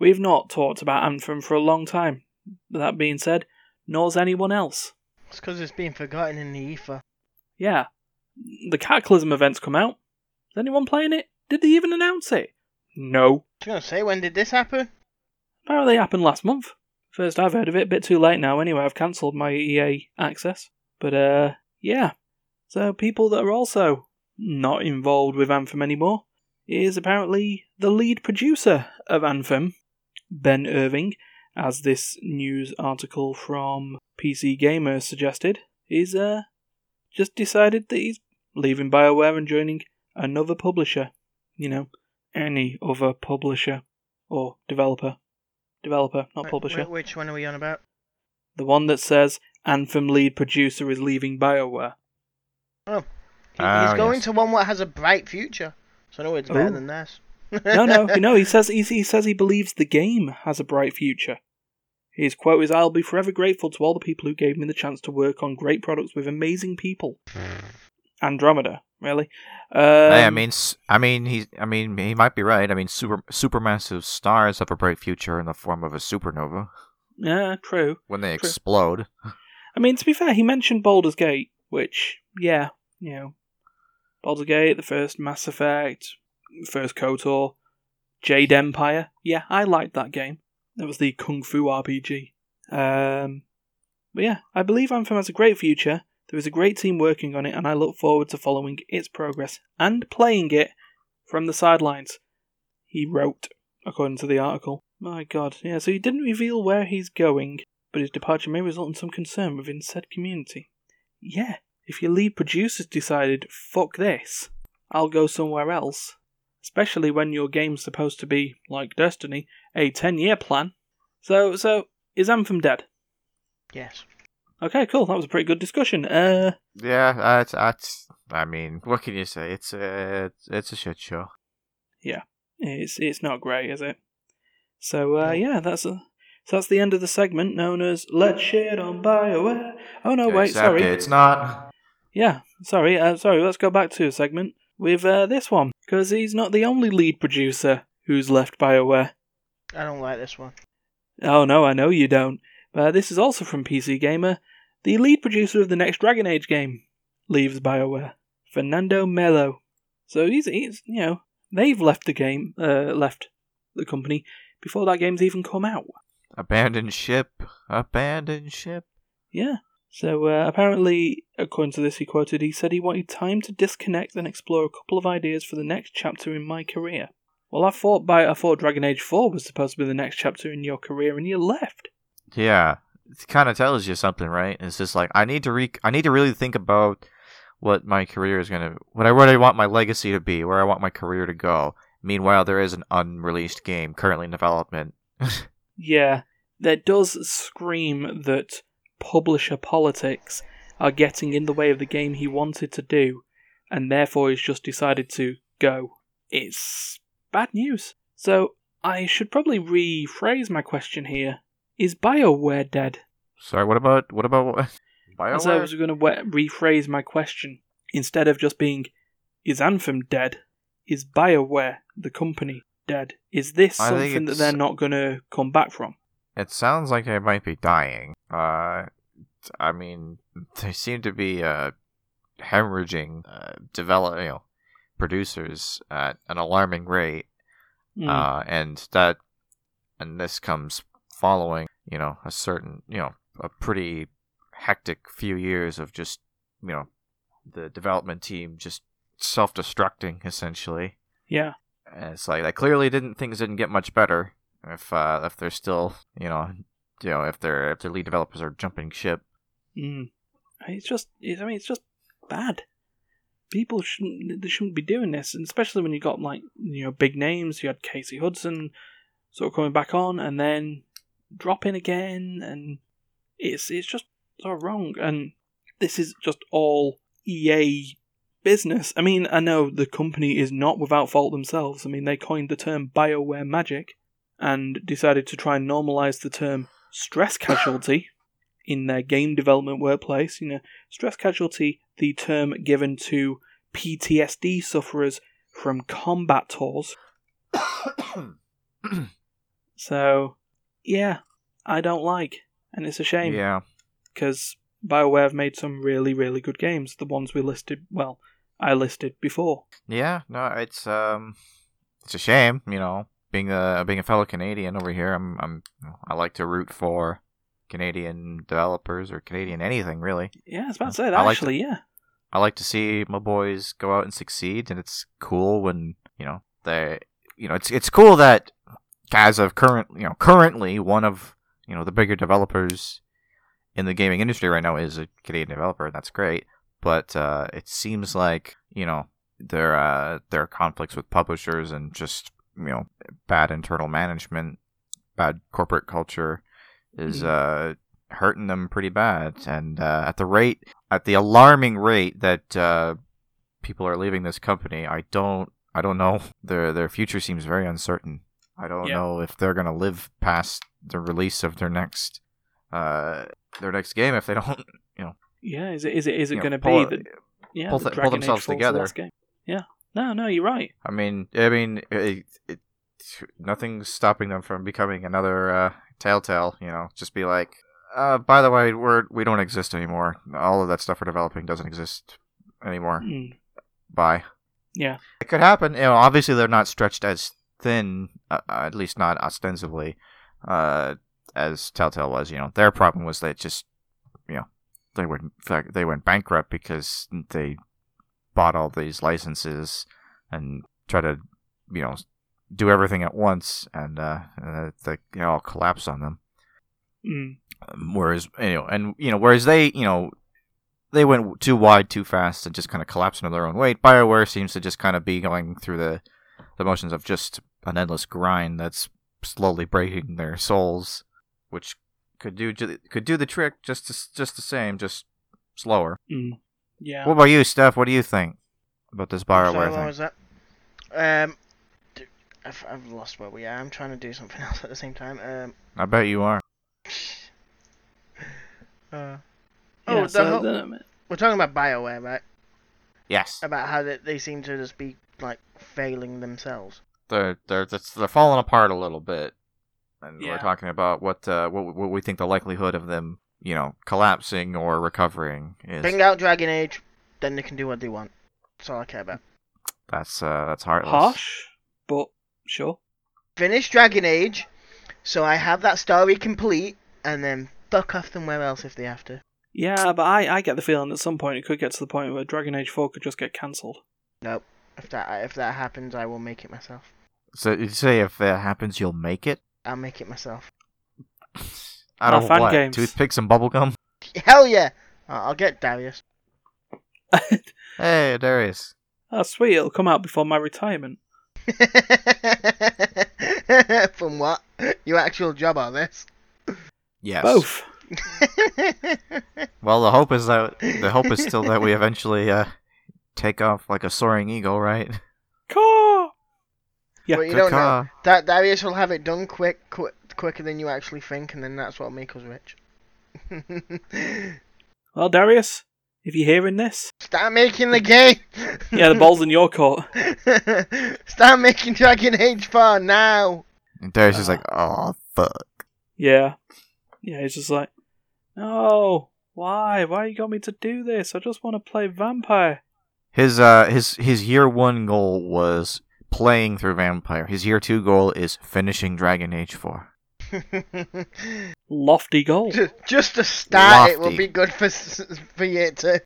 we've not talked about Anthem for a long time. That being said, nor's anyone else. It's because it's been forgotten in the ether. Yeah, the Cataclysm events come out. Is anyone playing it? Did they even announce it? No. I was gonna say, when did this happen? Apparently it happened last month. First I've heard of it, a bit too late now anyway, I've cancelled my EA access. But uh yeah. So people that are also not involved with Anthem anymore is apparently the lead producer of Anthem, Ben Irving, as this news article from PC Gamer suggested, is uh just decided that he's leaving BioWare and joining another publisher. You know, any other publisher or developer. Developer, not Wh- publisher. wh- which one are we on about? The one that says Anthem lead producer is leaving BioWare. He- He's Ah, going yes. to one that has a bright future. So no, it's better Ooh. than this. no, no, no. He says he, he says he believes the game has a bright future. His quote is, "I'll be forever grateful to all the people who gave me the chance to work on great products with amazing people." Andromeda, really? Um, Hey, I mean, I mean, he's, I mean, he might be right. I mean, super, supermassive stars have a bright future in the form of a supernova yeah, true. when they True. explode. I mean, to be fair, he mentioned Baldur's Gate, which yeah, you know, Baldur's Gate, the first Mass Effect, first KOTOR, Jade Empire. Yeah, I liked that game. That was the Kung Fu RPG. Um, but yeah, I believe Anthem has a great future. There is a great team working on it, and I look forward to following its progress and playing it from the sidelines. He wrote, according to the article. My god, yeah, so he didn't reveal where he's going, but his departure may result in some concern within said community. Yeah, if your lead producers decided, fuck this, I'll go somewhere else, especially when your game's supposed to be, like Destiny, a 10 year plan. So, so, is Anthem dead? Yes. Okay, cool, that was a pretty good discussion. Uh, Yeah, that's that's. I mean, what can you say? It's a it's a shit show. Yeah, it's, it's not great, is it? So, uh, yeah, that's a, so that's the end of the segment known as Let's Shit on BioWare. Oh no, wait, Except sorry. It's not. Yeah, sorry, uh, sorry, let's go back to a segment with uh, this one, because he's not the only lead producer who's left BioWare. I don't like this one. Oh no, I know you don't. But this is also from PC Gamer. The lead producer of the next Dragon Age game leaves BioWare, Fernando Melo. So he's, he's you know, they've left the game, uh, left the company before that game's even come out. Abandoned ship. Abandoned ship. Yeah. So uh, apparently, according to this, he quoted, he said he wanted time to disconnect and explore a couple of ideas for the next chapter in my career. Well, I thought by I thought Dragon Age Four was supposed to be the next chapter in your career, and you left. Yeah, it kind of tells you something, right? It's just like I need to re- I need to really think about what my career is gonna, what I what I want my legacy to be, where I want my career to go. Meanwhile, there is an unreleased game currently in development. Yeah, that does scream that publisher politics are getting in the way of the game he wanted to do, and therefore he's just decided to go. It's bad news. So I should probably rephrase my question here. Is BioWare dead? Sorry, what about what about BioWare? As I was going to rephrase my question. Instead of just being, is Anthem dead? Is BioWare, the company, dead? Is this I something that they're not going to come back from? It sounds like they might be dying. Uh, I mean, they seem to be uh, hemorrhaging uh, develop, you know, producers at an alarming rate. Mm. uh, and that and this comes following you know a certain you know a pretty hectic few years of just you know the development team just self-destructing essentially yeah. and it's like they clearly didn't things didn't get much better if uh if they're still you know you know if their if their lead developers are jumping ship Mm. It's just, it's, I mean, it's just bad. People shouldn't, they shouldn't be doing this, and especially when you got like, you know, big names. You had Casey Hudson sort of coming back on, and then dropping again, and it's it's just so wrong. And this is just all EA business. I mean, I know the company is not without fault themselves. I mean, they coined the term Bioware Magic, and decided to try and normalize the term stress casualty in their game development workplace. You know, stress casualty, the term given to PTSD sufferers from combat tours. So, yeah, I don't like, and it's a shame yeah because BioWare have made some really, really good games. The ones we listed, well, I listed before. Yeah, no, it's um, it's a shame, you know, being a being a fellow Canadian over here. I'm I'm I like to root for Canadian developers or Canadian anything really. Yeah, I was about to say that I like actually. Yeah, I like to see my boys go out and succeed, and it's cool when you know they, you know, it's it's cool that as of current, you know, currently one of you know the bigger developers in the gaming industry right now is a Canadian developer, and that's great. But uh, it seems like you know there uh, there are conflicts with publishers and just you know bad internal management, bad corporate culture is uh, hurting them pretty bad. And uh, at the rate, at the alarming rate that uh, people are leaving this company, I don't, I don't know. Their their future seems very uncertain. I don't Yeah. know if they're gonna live past the release of their next, uh, their next game if they don't, you know, yeah. Is it is it is it going to pull- be the yeah pull the th- pull themselves together. Yeah. No, no, you're right. I mean, I mean, it, it, nothing's stopping them from becoming another uh, Telltale. You know, just be like, uh, by the way, we're we don't exist anymore. All of that stuff we're developing doesn't exist anymore. Mm. Bye. Yeah. It could happen. You know, obviously they're not stretched as thin, uh, at least not ostensibly, uh, as Telltale was. You know, their problem was they just, you know, they went they went bankrupt because they bought all these licenses and try to, you know, do everything at once, and uh, uh they you know, all collapse on them. Mm. Um, whereas you know, and you know, whereas they you know they went too wide too fast and just kind of collapsed into their own weight. Bioware seems to just kind of be going through the the motions of just an endless grind that's slowly breaking their souls, which could do could do the trick just to, just the same, just slower. Mm. Yeah. What about you, Steph? What do you think about this Sorry, Bioware what thing? was that? Um, d- I've, I've lost where we are. I'm trying to do something else at the same time. Um, I bet you are. uh, Yeah, oh, the so whole- the- we're talking about Bioware, right? Yes, About how they, they seem to just be like failing themselves. they're they're they're falling apart a little bit, and we're talking about what uh, what what we think the likelihood of them, you know, collapsing or recovering is. Bring out Dragon Age, then they can do what they want. That's all I care about. That's uh, that's heartless. harsh, but sure. Finish Dragon Age, so I have that story complete, and then fuck off somewhere else if they have to. Yeah, but I, I get the feeling at some point it could get to the point where Dragon Age 4 could just get cancelled. Nope. If that if that happens, I will make it myself. So you say if that happens, you'll make it I'll make it myself. out of fan what? games. Toothpicks and bubblegum? Hell yeah! I'll I'll get Darius. Hey, Darius. oh, sweet, it'll come out before my retirement. From what? Your actual job on this? Yes. Both. Well, the hope is that the hope is still that we eventually uh, take off like a soaring eagle, right? Caw! Yeah, But you Good don't know. That Darius will have it done quick, quick, quicker than you actually think, and then that's what'll make us rich. Well, Darius, if you're hearing this, Start making the game. yeah, the ball's in your court. Start making Dragon Age 4 now. And Darius is like, oh fuck. Yeah. Yeah, he's just like, no, why? Why you got me to do this? I just want to play Vampire. His uh his his year one goal was playing through Vampire. His year two goal is finishing Dragon Age Four. Lofty goal. Ju- Just to start, it will Lofty. be good for s- for year two.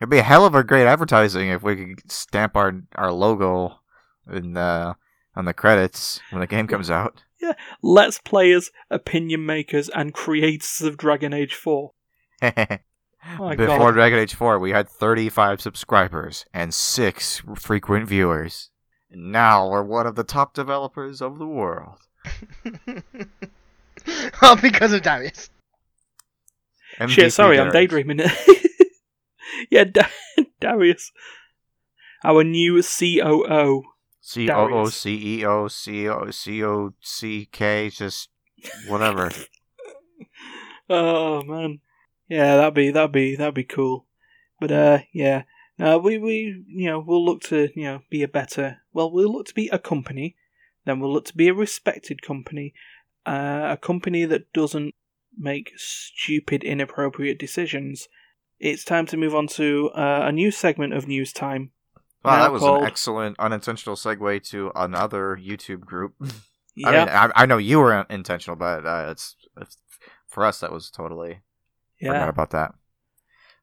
It'd be a hell of a great advertising if we could stamp our our logo in uh, on the credits when the game comes out. Yeah, Let's players, opinion makers, and creators of Dragon Age 4. my Before God. Dragon Age 4, we had 35 subscribers and 6 frequent viewers. And now we're one of the top developers of the world. All because of Darius. Shit, MVP sorry, I'm Darius. daydreaming. yeah, da- Darius. Our new COO. C O O C E O C O C O C K, just whatever. Oh man, yeah, that'd be that'd be that'd be cool. But uh, yeah, no, we we you know we'll look to you know be a better. Well, we'll look to be a company, then we'll look to be a respected company, uh, a company that doesn't make stupid, inappropriate decisions. It's time to move on to uh, a new segment of News Time. Wow, that was called- an excellent unintentional segue to another YouTube group. Yeah, I mean, I, I know you were intentional, but uh, it's, it's for us that was totally forgot about that.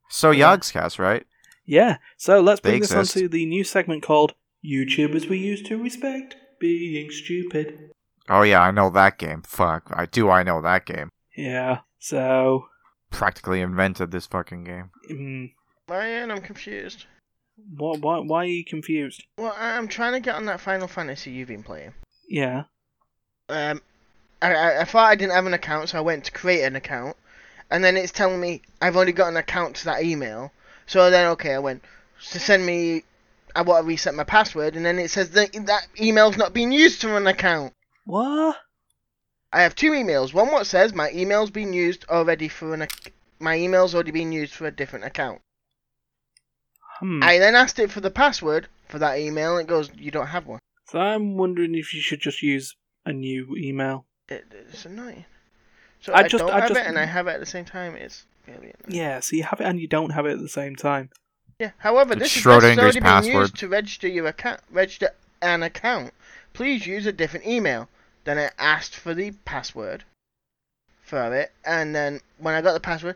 So Yeah. Yogscast, right? yeah. So let's They bring this exist. onto the new segment called "YouTubers We Used to Respect Being Stupid." Oh yeah, I know that game. Fuck, I do. I know that game. Yeah. So, Practically invented this fucking game. mm, Ryan, I'm confused. why, why, why are you confused? Well, I- I'm trying to get on that Final Fantasy you've been playing. Yeah. Um, I, I, I thought I didn't have an account, so I went to create an account, and then it's telling me I've only got an account to that email. So then, okay, I went to send me. I want to reset my password, and then it says that that email's not being used to an account. What? I have two emails. One what says my email's been used already for an. My email's already been used for a different account. Hmm. I then asked it for the password for that email, and it goes, "You don't have one." So I'm wondering if you should just use a new email. It, it's annoying. So I I, just- don't I have just- it, and I have it at the same time. It's really annoying. Yeah. So you have it and you don't have it at the same time. Yeah. However, It's this is Schrodinger's necessarily being used to register your account. Register an account. Please use a different email. Then I asked for the password for it, and then when I got the password,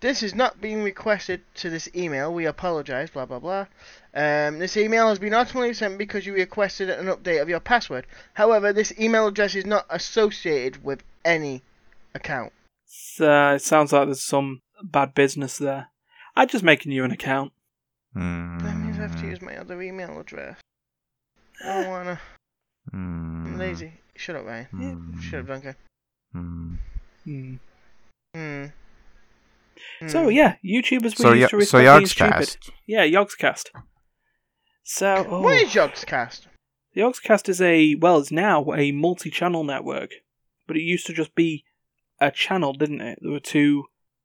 this is not being requested to this email. We apologize. Blah blah blah. Um, this email has been automatically sent because you requested an update of your password. However, this email address is not associated with any account. So, uh, it sounds like there's some bad business there. I'd just make a new an account. Hmm. That means I have to use my other email address. I don't wanna. Hmm. I'm lazy. Shut up, Ryan. Hmm. Shut up, Duncan. Hmm. Hmm. Hmm. So Hmm. yeah, YouTubers were So, used yeah, to so respect stupid. Yeah, Yogscast. So oh, What is Yogscast? the Yogscast is a well, it's now a multi-channel network, but it used to just be a channel, didn't it? There were two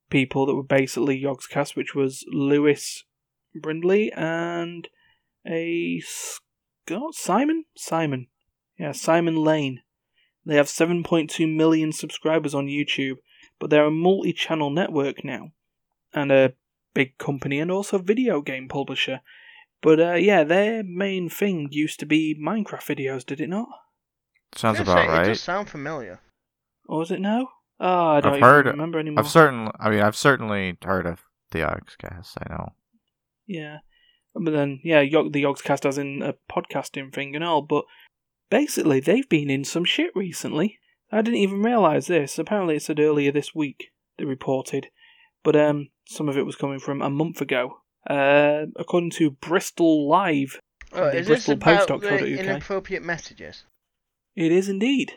people that were basically Yogscast, which was Lewis Brindley and a Scott Simon Simon, yeah Simon Lane. They have 7.2 million subscribers on YouTube, but they're a multi-channel network now, and a big company and also video game publisher. But uh, yeah, their main thing used to be Minecraft videos, did it not? Sounds about gonna say, It right. does sound familiar. Or was it no? Oh, I don't I've even heard- remember anymore. I've certainly, I mean, I've certainly heard of the Yogscast. I know. Yeah. But then, yeah, Yog- the Yogscast has in a podcasting thing and all, but basically, they've been in some shit recently. I didn't even realise this. Apparently, it said earlier this week, they reported. But um, some of it was coming from a month ago. Uh, according to Bristol Live, Oh, the is this about the inappropriate messages? It is indeed.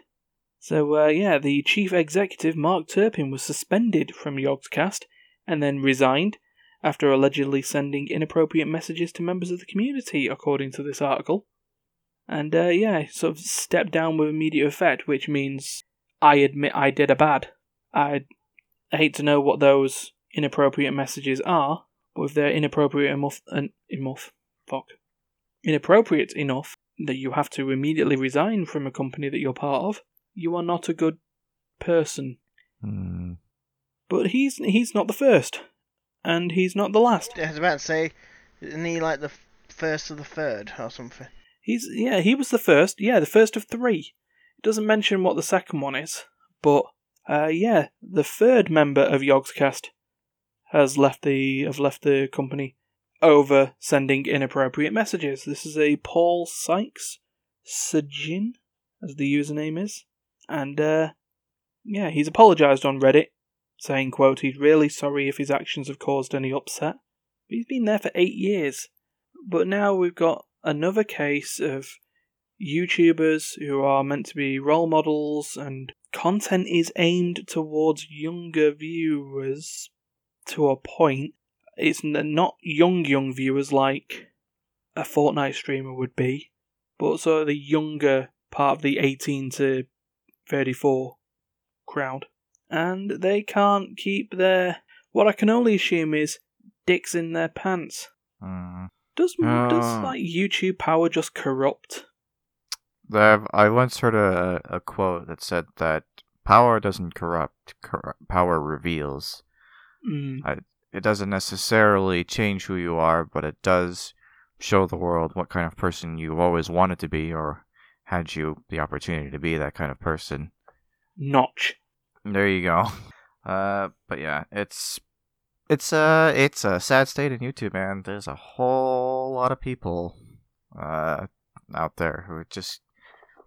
So, uh, yeah, the chief executive, Mark Turpin, was suspended from Yogscast and then resigned after allegedly sending inappropriate messages to members of the community, according to this article. And, uh, yeah, sort of stepped down with immediate effect, which means I admit I did a bad. I hate to know what those inappropriate messages are, but if they're inappropriate enough, uh, enough, fuck, inappropriate enough that you have to immediately resign from a company that you're part of, you are not a good person. Hmm. But he's he's not the first, and he's not the last. I was about to say, isn't he like the f- first of the third or something? He's yeah, he was the first. Yeah, the first of three. It doesn't mention what the second one is, but uh, yeah, the third member of Yogscast has left the have left the company over sending inappropriate messages. This is a Paul Sykes Sjin, as the username is, and uh, yeah, he's apologised on Reddit, saying, "quote He's really sorry if his actions have caused any upset. He's been there for eight years, but now we've got another case of YouTubers who are meant to be role models and content is aimed towards younger viewers to a point. It's not young, young viewers like a Fortnite streamer would be, but sort of the younger part of the 18 to 34 crowd. And they can't keep their, what I can only assume is, dicks in their pants. Hmm. Does, does Ah. like YouTube power just corrupt? I once heard a, a quote that said that power doesn't corrupt, cor- power reveals. Mm. It doesn't necessarily change who you are, but it does show the world what kind of person you've always wanted to be, or had you the opportunity to be that kind of person. Notch. There you go. Uh, but yeah, it's it's a it's a sad state in YouTube, man. There's a whole lot of people uh out there who are just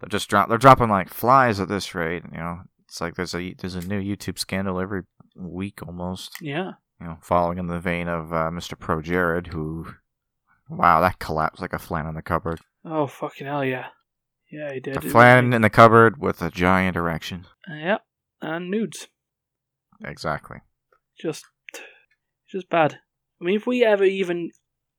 they're just drop they're dropping like flies at this rate. You know, it's like there's a there's a new YouTube scandal every week almost. Yeah. You know, following in the vein of uh, Mr. ProJared, who wow, that collapsed like a flan in the cupboard. Oh fucking hell yeah. Yeah, he did. A flan in the cupboard with a giant erection. Uh, yep. And nudes. Exactly. Just, just bad. I mean, if we ever even,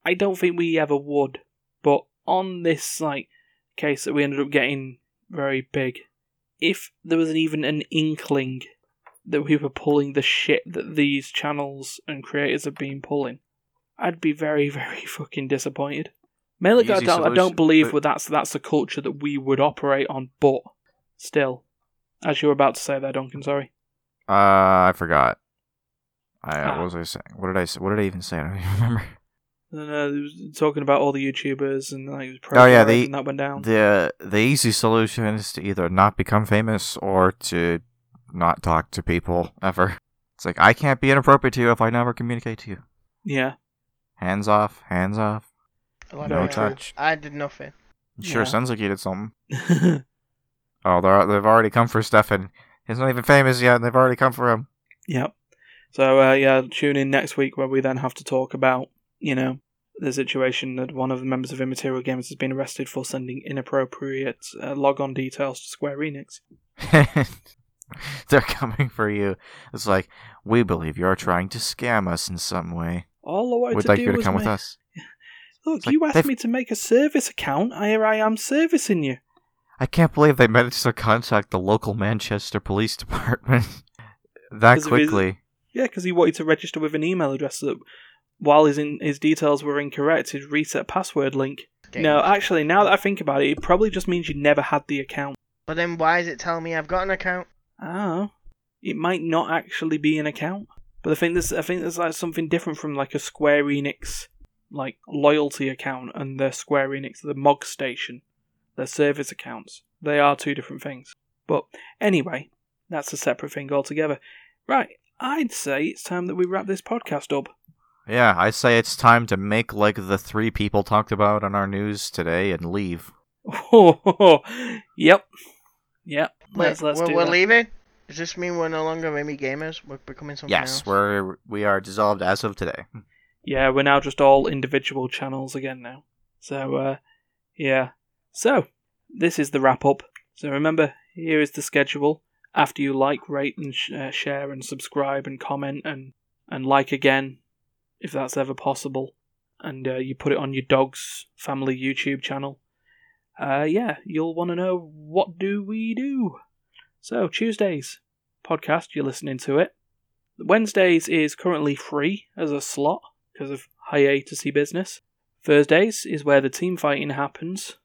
I don't think we ever would. But on this like case that we ended up getting very big, if there was even an inkling that we were pulling the shit that these channels and creators have been pulling, I'd be very, very fucking disappointed. Mainly, I don't, I don't believe but- that that's that's the culture that we would operate on. But still, as you were about to say there, Duncan. Sorry. Uh, I forgot. I Ah. what was I saying? What did I say? What did I even say? I don't even remember. And, uh, he was talking about all the YouTubers and like, was Oh, yeah, pressurised the- and that went down. The the easy solution is to either not become famous or to not talk to people ever. It's like I can't be inappropriate to you if I never communicate to you. yeah. Hands off, hands off. Like, No touch. I did nothing. Sure Yeah. sounds like you did something. Oh, they're, they've already come for Stefan. He's not even famous yet, and they've already come for him. Yep. So uh, yeah, tune in next week where we then have to talk about you know the situation that one of the members of Immaterial Games has been arrested for sending inappropriate uh, logon details to Square Enix. they're coming for you. It's like, we believe you're trying to scam us in some way. All I wanted We'd to like do you to was come with us. Look, It's like you asked they've- me to make a service account. Here I am servicing you. I can't believe they managed to contact the local Manchester Police Department that 'Cause of his- quickly. Yeah, because he wanted to register with an email address that, while his in, his details were incorrect, his reset password link. Game. No, actually, now that I think about it, it probably just means you never had the account. But then why is it telling me I've got an account? Oh, it might not actually be an account. But I think there's I think there's like something different from like a Square Enix like loyalty account and the Square Enix the Mog Station, their service accounts. They are two different things. But anyway, that's a separate thing altogether. Right, I'd say it's time that we wrap this podcast up. Yeah, I say it's time to make like the three people talked about on our news today and leave. Oh, yep, yep. Wait, Let's let's we're, do we're that. leaving? Does this mean we're no longer Mimi Gamers? We're becoming something yes, else? we're we are dissolved as of today. Yeah, we're now just all individual channels again now. So, uh, yeah. So, this is the wrap up. So remember, here is the schedule. After you like, rate, and sh- uh, share, and subscribe, and comment, and and like again, if that's ever possible, and uh, you put it on your dog's family YouTube channel. Uh, yeah, you'll want to know what do we do. So Tuesdays podcast, you're listening to it. Wednesdays is currently free as a slot because of hiatusy business. Thursdays is where the team fighting happens.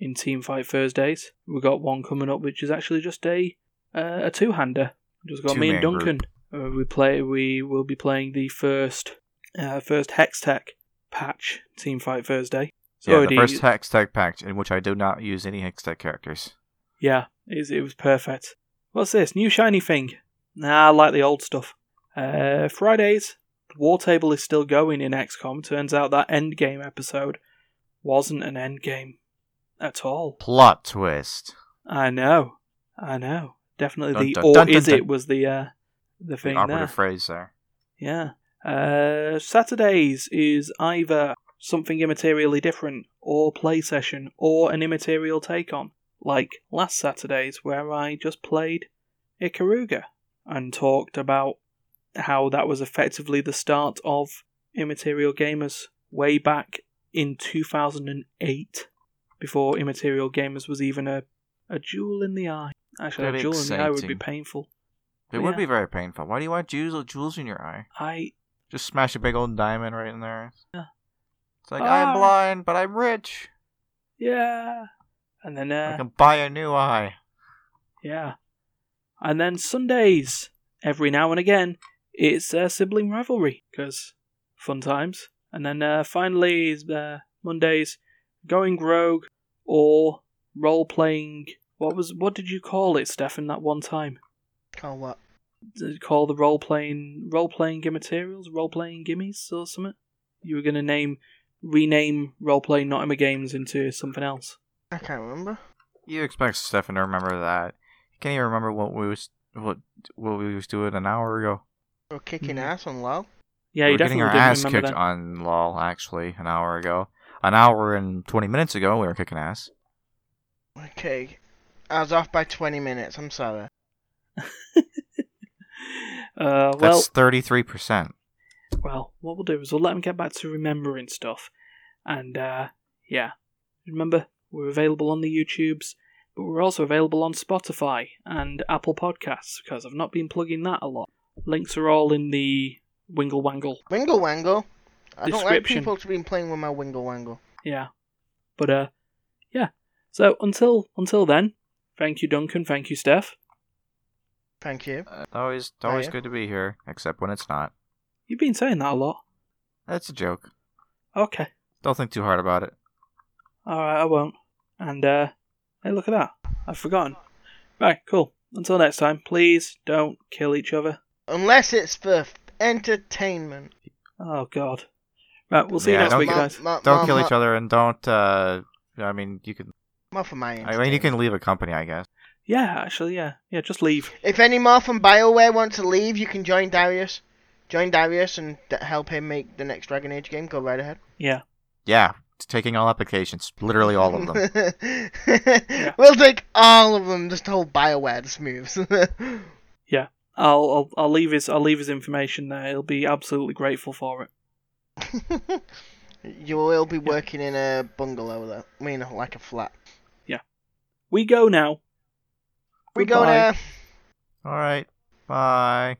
In Team Fight Thursdays, we've got one coming up, which is actually just a uh, a two hander. Just got me and Duncan. Uh, we play. We will be playing the first uh, first Hextech patch. Team Fight Thursday. It's yeah, already- the first Hextech patch in which I do not use any Hextech characters. Yeah, it was, it was perfect. What's this? New shiny thing? Nah, I like the old stuff. Uh, Fridays, the war table is still going in XCOM. Turns out that endgame episode wasn't an endgame at all. Plot twist. I know, I know. Definitely Dun, the dun, or dun, is it was the uh, the The thing operative there. phrase there. Yeah. Uh, Saturdays is either something immaterially different, or play session, or an immaterial take on. Like last Saturdays, where I just played Ikaruga and talked about how that was effectively the start of Immaterial Gamers way back in 2008, before Immaterial Gamers was even a, a jewel in the eye. Actually, Very a jewel in the eye would be painful. It But would yeah. be very painful. Why do you want jewels, jewels in your eye? I Just smash a big old diamond right in there. Yeah. It's like Ah. I'm blind, but I'm rich. yeah, and then uh, I can buy a new eye. Yeah. And then Sundays, every now and again, it's uh, sibling rivalry, because fun times. And then uh, finally, uh, Mondays, going rogue or role playing. What was what did you call it, Stefan? That one time, Call what? did you call the role playing role playing immaterials, role playing gimmies or something? You were gonna name rename role playing Nottingham games into something else. I can't remember. You expect Stefan to remember that? You can't even remember what we was what what we was doing an hour ago. We're kicking Mhm. ass on LOL. Yeah, we you were getting definitely our didn't ass kicked that. on LOL actually an hour ago. An hour and twenty minutes ago, we were kicking ass. Okay. I was off by 20 minutes. I'm sorry. uh, well, That's thirty three percent. well, what we'll do is we'll let them get back to remembering stuff, and uh, yeah, remember we're available on the YouTubes, but we're also available on Spotify and Apple Podcasts because I've not been plugging that a lot. Links are all in the Wingle Wangle. Wingle Wangle. I don't like people to be playing with my Wingle Wangle. Yeah, but uh, yeah. So until until then, thank you, Duncan. Thank you, Steph. Thank you. Uh, always always yeah. good to be here, except when it's not. You've been saying that a lot. That's a joke. Okay. Don't think too hard about it. Alright, I won't. And, uh, hey, look at that. I've forgotten. Right, cool. Until next time, please don't kill each other. Unless it's for entertainment. Oh, God. Right, we'll see Yeah, you next week, guys. Ma- ma- Don't ma- kill ma- each other and don't. uh I mean, you can. More for my I mean, you can leave a company, I guess. Yeah, actually, yeah. Yeah, just leave. If any more from BioWare want to leave, you can join Darius. Join Darius and d- help him make the next Dragon Age game. Go right ahead. Yeah. Yeah, it's taking all applications, literally all of them. We'll take all of them. Just hold BioWare just moves. Yeah, I'll, I'll I'll leave his I'll leave his information there. He'll be absolutely grateful for it. you will be working in a bungalow, though. I mean, like a flat. Yeah. We go now. We go Goodbye. now. all right, bye.